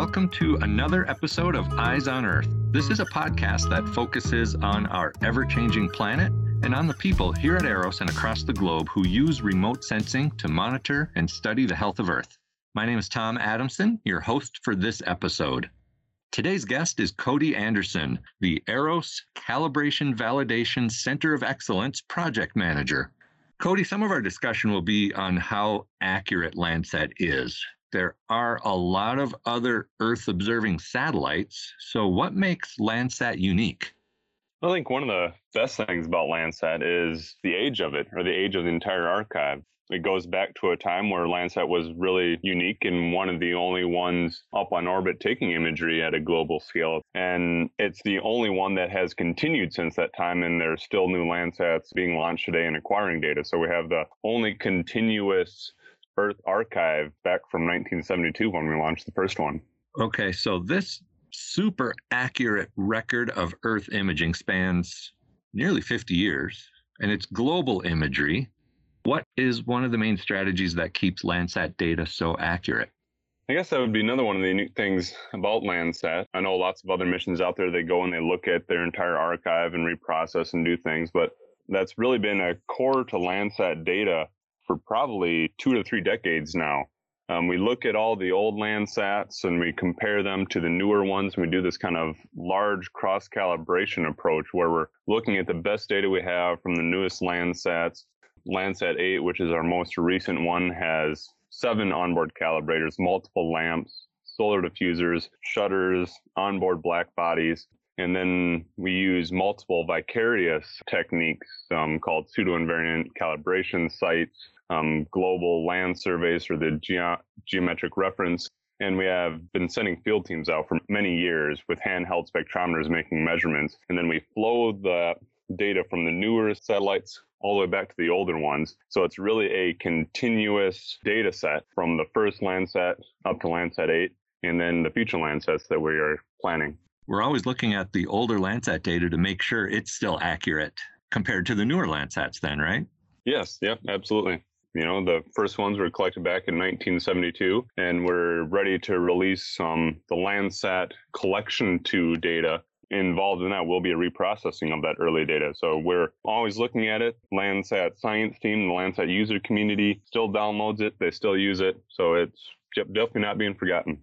welcome to another episode of Eyes on Earth. This is a podcast that focuses on our ever changing planet and on the people here at EROS and across the globe who use remote sensing to monitor and study the health of Earth. My name is Tom Adamson, your host for this episode. Today's guest is Cody Anderson, the EROS Calibration Validation Center of Excellence Project Manager. Cody, some of our discussion will be on how accurate Landsat is there are a lot of other Earth observing satellites. So, what makes Landsat unique? I think one of the best things about Landsat is the age of it, or the age of the entire archive. It goes back to a time where Landsat was really unique and one of the only ones up on orbit taking imagery at a global scale. And it's the only one that has continued since that time. And there's still new Landsats being launched today and acquiring data. So we have the only continuous Earth Archive back from 1972 when we launched the first one. Okay, so this super accurate record of Earth imaging spans nearly 50 years and it's global imagery. What is one of the main strategies that keeps Landsat data so accurate? I guess that would be another one of the unique things about Landsat. I know lots of other missions out there, they go and they look at their entire archive and reprocess and do things, but that's really been a core to Landsat data for probably two to three decades now. Um, we look at all the old Landsats and we compare them to the newer ones. We do this kind of large cross calibration approach where we're looking at the best data we have from the newest Landsats. Landsat 8, which is our most recent one, has seven onboard calibrators, multiple lamps, solar diffusers, shutters, onboard black bodies. And then we use multiple vicarious techniques um, called pseudo invariant calibration sites um, global land surveys for the ge- geometric reference. And we have been sending field teams out for many years with handheld spectrometers making measurements. And then we flow the data from the newer satellites all the way back to the older ones. So it's really a continuous data set from the first Landsat up to Landsat 8 and then the future Landsats that we are planning. We're always looking at the older Landsat data to make sure it's still accurate compared to the newer Landsats, then, right? Yes, yep, absolutely. You know, the first ones were collected back in 1972, and we're ready to release um, the Landsat collection 2 data. Involved in that will be a reprocessing of that early data. So we're always looking at it. Landsat science team, the Landsat user community still downloads it. They still use it. So it's definitely not being forgotten.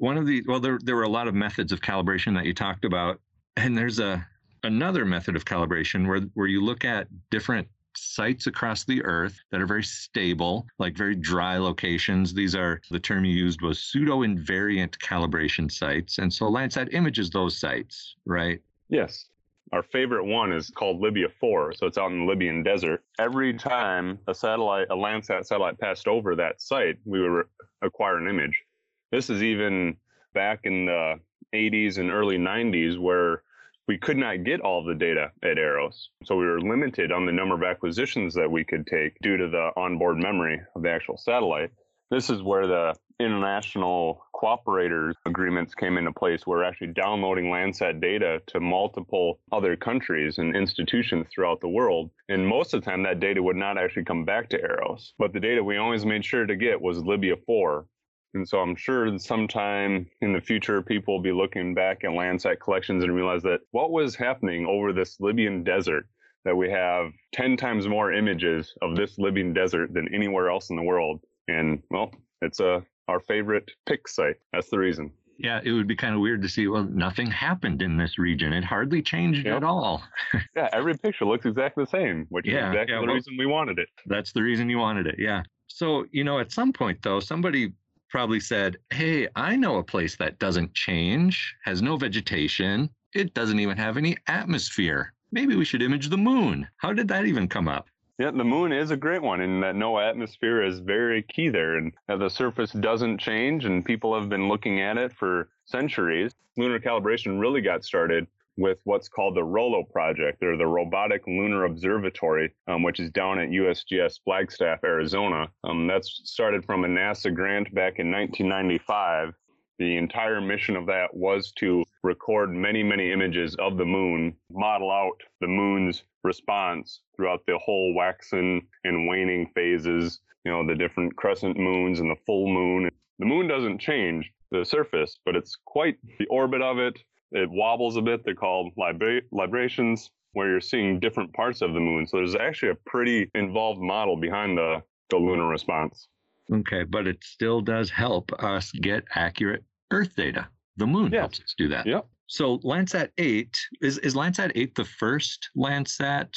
One of the, well, there, there were a lot of methods of calibration that you talked about. And there's a, another method of calibration where, where you look at different sites across the earth that are very stable, like very dry locations. These are the term you used was pseudo invariant calibration sites. And so Landsat images those sites, right? Yes. Our favorite one is called Libya 4. So it's out in the Libyan desert. Every time a satellite, a Landsat satellite passed over that site, we would acquire an image. This is even back in the 80s and early 90s where we could not get all the data at EROS. So we were limited on the number of acquisitions that we could take due to the onboard memory of the actual satellite. This is where the international cooperators agreements came into place. We're actually downloading Landsat data to multiple other countries and institutions throughout the world. And most of the time, that data would not actually come back to EROS. But the data we always made sure to get was Libya 4, and so I'm sure sometime in the future, people will be looking back at Landsat collections and realize that what was happening over this Libyan desert, that we have 10 times more images of this Libyan desert than anywhere else in the world. And well, it's a, uh, our favorite PICS site. That's the reason. Yeah, it would be kind of weird to see, well, nothing happened in this region. It hardly changed yep. at all. yeah, every picture looks exactly the same, which yeah, is exactly yeah, the well, reason we wanted it. That's the reason you wanted it. Yeah. So, you know, at some point, though, somebody probably said, Hey, I know a place that doesn't change, has no vegetation, it doesn't even have any atmosphere. Maybe we should image the moon. How did that even come up? Yeah, the moon is a great one, and that no atmosphere is very key there. And the surface doesn't change, and people have been looking at it for centuries. Lunar calibration really got started with what's called the ROLO project, or the Robotic Lunar Observatory, um, which is down at USGS Flagstaff, Arizona. Um, that's started from a NASA grant back in 1995. The entire mission of that was to record many, many images of the moon, model out the moon's response throughout the whole waxing and waning phases, you know, the different crescent moons and the full moon the moon doesn't change the surface, but it's quite the orbit of it. It wobbles a bit. They're called libra- librations, where you're seeing different parts of the moon. So there's actually a pretty involved model behind the, the lunar response. Okay, but it still does help us get accurate Earth data. The moon Yes. helps us do that. Yep. So Landsat 8 is is Landsat 8 the first Landsat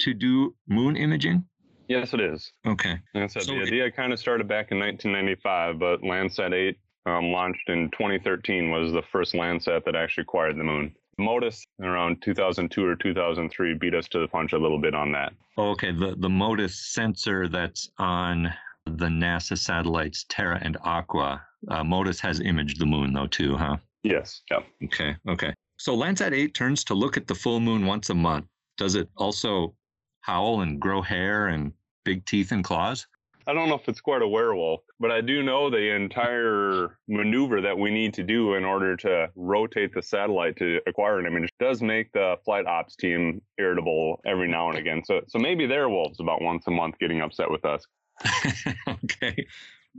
to do moon imaging? Yes, it is. Okay. Said, So the it- idea kind of started back in 1995, but Landsat 8 um, launched in 2013 was the first Landsat that actually acquired the moon. MODIS around 2002 or 2003 beat us to the punch a little bit on that. Okay, the the MODIS sensor that's on the NASA satellites Terra and Aqua. Uh, MODIS has imaged the moon though too, huh? Yes. Yep. Okay, okay. So Landsat 8 turns to look at the full moon once a month. Does it also howl and grow hair and big teeth and claws? I don't know if it's quite a werewolf, but I do know the entire maneuver that we need to do in order to rotate the satellite to acquire an image does make the flight ops team irritable every now and again. So, so maybe they're wolves about once a month getting upset with us. okay.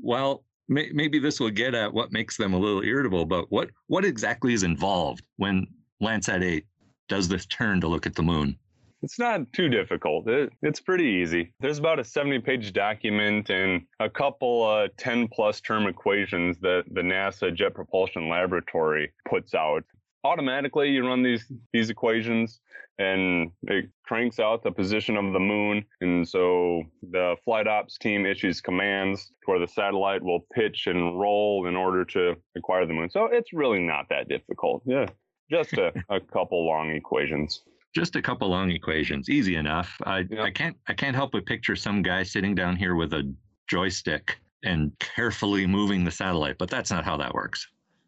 Well, may, maybe this will get at what makes them a little irritable, but what, what exactly is involved when Landsat 8 does this turn to look at the moon? It's not too difficult. It, it's pretty easy. There's about a 70 page document and a couple uh, 10 plus term equations that the NASA Jet Propulsion Laboratory puts out. Automatically, you run these these equations and it cranks out the position of the moon. And so the flight ops team issues commands to where the satellite will pitch and roll in order to acquire the moon. So it's really not that difficult. Yeah. Just a, a couple long equations. Just a couple long equations, easy enough. I, Yeah. I can't I can't help but picture some guy sitting down here with a joystick and carefully moving the satellite, but that's not how that works.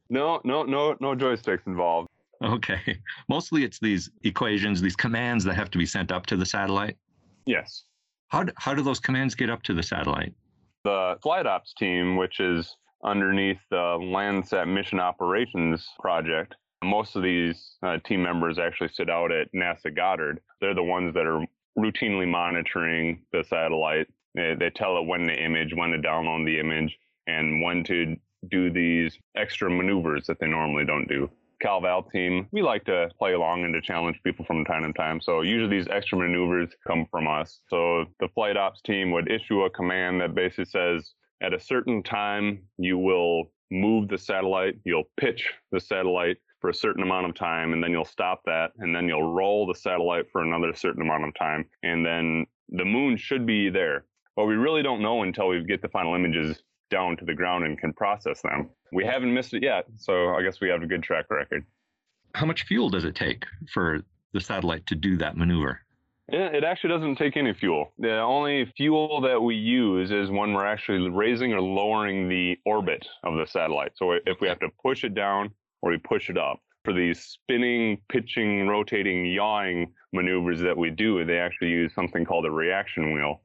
No, no, no, no joysticks involved. Okay. Mostly it's these equations, these commands that have to be sent up to the satellite. Yes. How do, how do those commands get up to the satellite? The flight ops team, which is underneath the Landsat Mission Operations Project, most of these uh, team members actually sit out at NASA Goddard. They're the ones that are routinely monitoring the satellite. They, they tell it when to image, when to download the image, and when to do these extra maneuvers that they normally don't do. CalVal team, we like to play along and to challenge people from time to time. So usually these extra maneuvers come from us. So the flight ops team would issue a command that basically says, at a certain time, you will move the satellite, you'll pitch the satellite for a certain amount of time, and then you'll stop that, and then you'll roll the satellite for another certain amount of time, and then the moon should be there. But we really don't know until we get the final images down to the ground and can process them. We haven't missed it yet, so I guess we have a good track record. How much fuel does it take for the satellite to do that maneuver? Yeah, it actually doesn't take any fuel. The only fuel that we use is when we're actually raising or lowering the orbit of the satellite. So if we have to push it down or we push it up. For these spinning, pitching, rotating, yawing maneuvers that we do, they actually use something called a reaction wheel.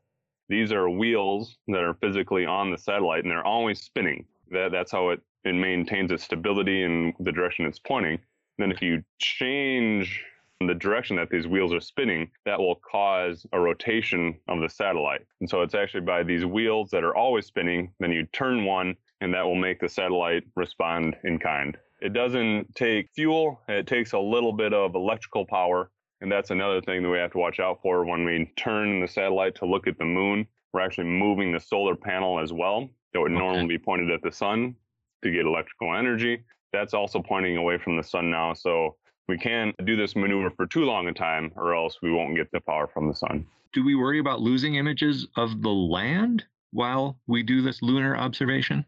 These are wheels that are physically on the satellite and they're always spinning. That, that's how it, it maintains its stability and the direction it's pointing. Then if you change the direction that these wheels are spinning, that will cause a rotation of the satellite. And so it's actually by these wheels that are always spinning, then you turn one, and that will make the satellite respond in kind. It doesn't take fuel, it takes a little bit of electrical power. And that's another thing that we have to watch out for when we turn the satellite to look at the moon. We're actually moving the solar panel as well. That would Okay. normally be pointed at the sun to get electrical energy. That's also pointing away from the sun now. So we can't do this maneuver for too long a time, or else we won't get the power from the sun. Do we worry about losing images of the land while we do this lunar observation?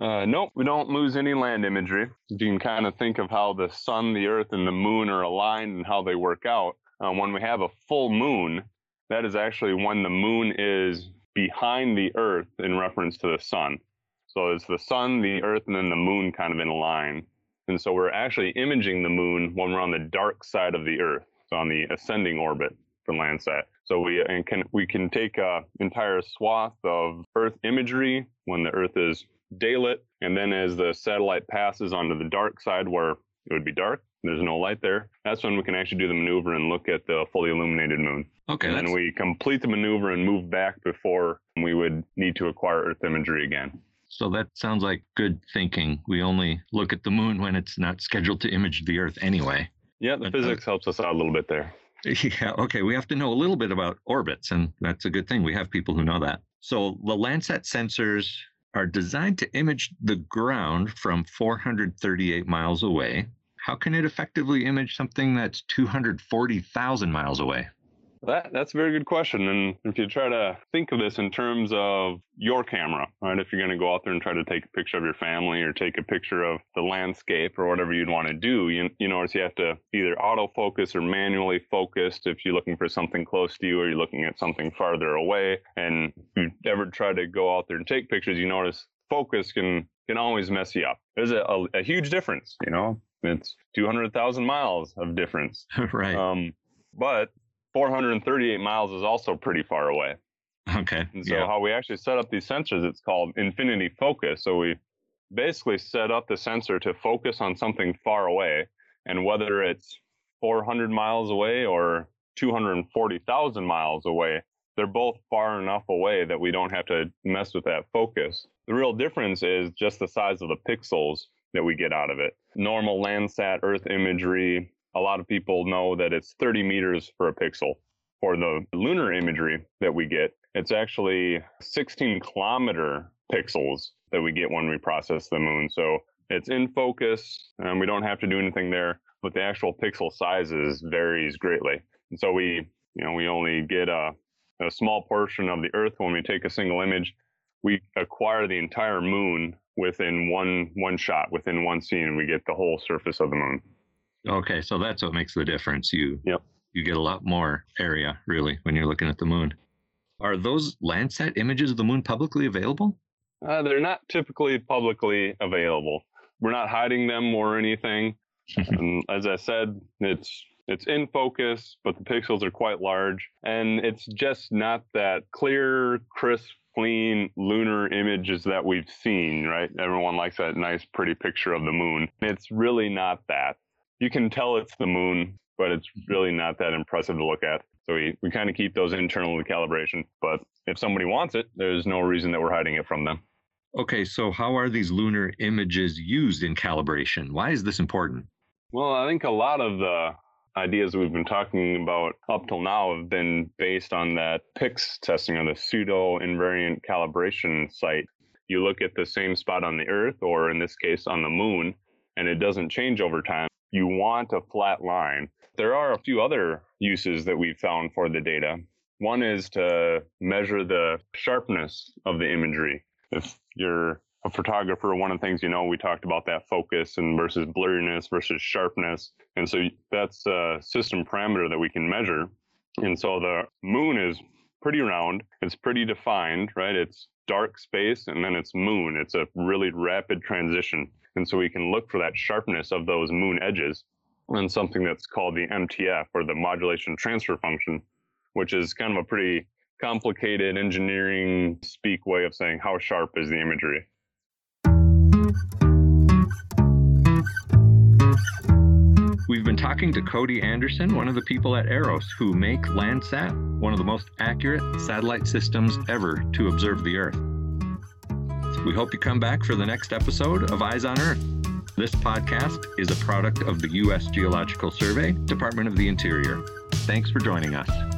Uh, nope, we don't lose any land imagery. You can kind of think of how the sun, the earth, and the moon are aligned and how they work out. Uh, when we have a full moon, that is actually when the moon is behind the earth in reference to the sun. So it's the sun, the earth, and then the moon kind of in a line. And so we're actually imaging the moon when we're on the dark side of the earth, so on the ascending orbit for Landsat. So we and can we can take a entire swath of Earth imagery when the Earth is daylit, and then as the satellite passes onto the dark side where it would be dark, there's no light there. That's when we can actually do the maneuver and look at the fully illuminated moon. Okay, and then we complete the maneuver and move back before we would need to acquire Earth imagery again. So that sounds like good thinking. We only look at the moon when it's not scheduled to image the Earth anyway. Yeah, the uh, physics helps us out a little bit there. Yeah, okay. We have to know a little bit about orbits, and that's a good thing. We have people who know that. So the Landsat sensors are designed to image the ground from 438 miles away. How can it effectively image something that's 240,000 miles away? That that's a very good question. And if you try to think of this in terms of your camera, right? If you're going to go out there and try to take a picture of your family or take a picture of the landscape or whatever you'd want to do, you, you notice you have to either autofocus or manually focus if you're looking for something close to you or you're looking at something farther away. And if you ever try to go out there and take pictures, you notice focus can can always mess you up. There's a, a, a huge difference, you know. It's 200,000 miles of difference. right. Um, but 438 miles is also pretty far away. Okay. And so yeah. how we actually set up these sensors, it's called infinity focus. So we basically set up the sensor to focus on something far away, and whether it's 400 miles away or 240,000 miles away, they're both far enough away that we don't have to mess with that focus. The real difference is just the size of the pixels that we get out of it. Normal Landsat Earth imagery a lot of people know that it's 30 meters for a pixel. For the lunar imagery that we get, it's actually 16 kilometer pixels that we get when we process the moon. So it's in focus and we don't have to do anything there, but the actual pixel sizes varies greatly. And so we, you know, we only get a, a small portion of the Earth when we take a single image. We acquire the entire moon within one one shot, within one scene. We get the whole surface of the moon. Okay, so that's what makes the difference. You yep. you get a lot more area really when you're looking at the moon. Are those Landsat images of the moon publicly available? Uh, they're not typically publicly available. We're not hiding them or anything. and as I said, it's it's in focus, but the pixels are quite large, and it's just not that clear, crisp, clean lunar images that we've seen. Right? Everyone likes that nice, pretty picture of the moon. It's really not that you can tell it's the moon, but it's really not that impressive to look at. So we, we kind of keep those internal to calibration. But if somebody wants it, there's no reason that we're hiding it from them. Okay, so how are these lunar images used in calibration? Why is this important? Well, I think a lot of the ideas we've been talking about up till now have been based on that PICS testing or the pseudo invariant calibration site. You look at the same spot on the Earth, or in this case on the moon, and it doesn't change over time you want a flat line. There are a few other uses that we've found for the data. One is to measure the sharpness of the imagery. If you're a photographer, one of the things you know, we talked about that focus and versus blurriness versus sharpness. And so that's a system parameter that we can measure. And so the moon is pretty round, it's pretty defined, right? It's dark space and then it's moon. It's a really rapid transition. And so we can look for that sharpness of those moon edges and something that's called the MTF or the modulation transfer function, which is kind of a pretty complicated engineering speak way of saying how sharp is the imagery. We've been talking to Cody Anderson, one of the people at EROS who make Landsat one of the most accurate satellite systems ever to observe the Earth. We hope you come back for the next episode of Eyes on Earth. This podcast is a product of the U.S. Geological Survey, Department of the Interior. Thanks for joining us.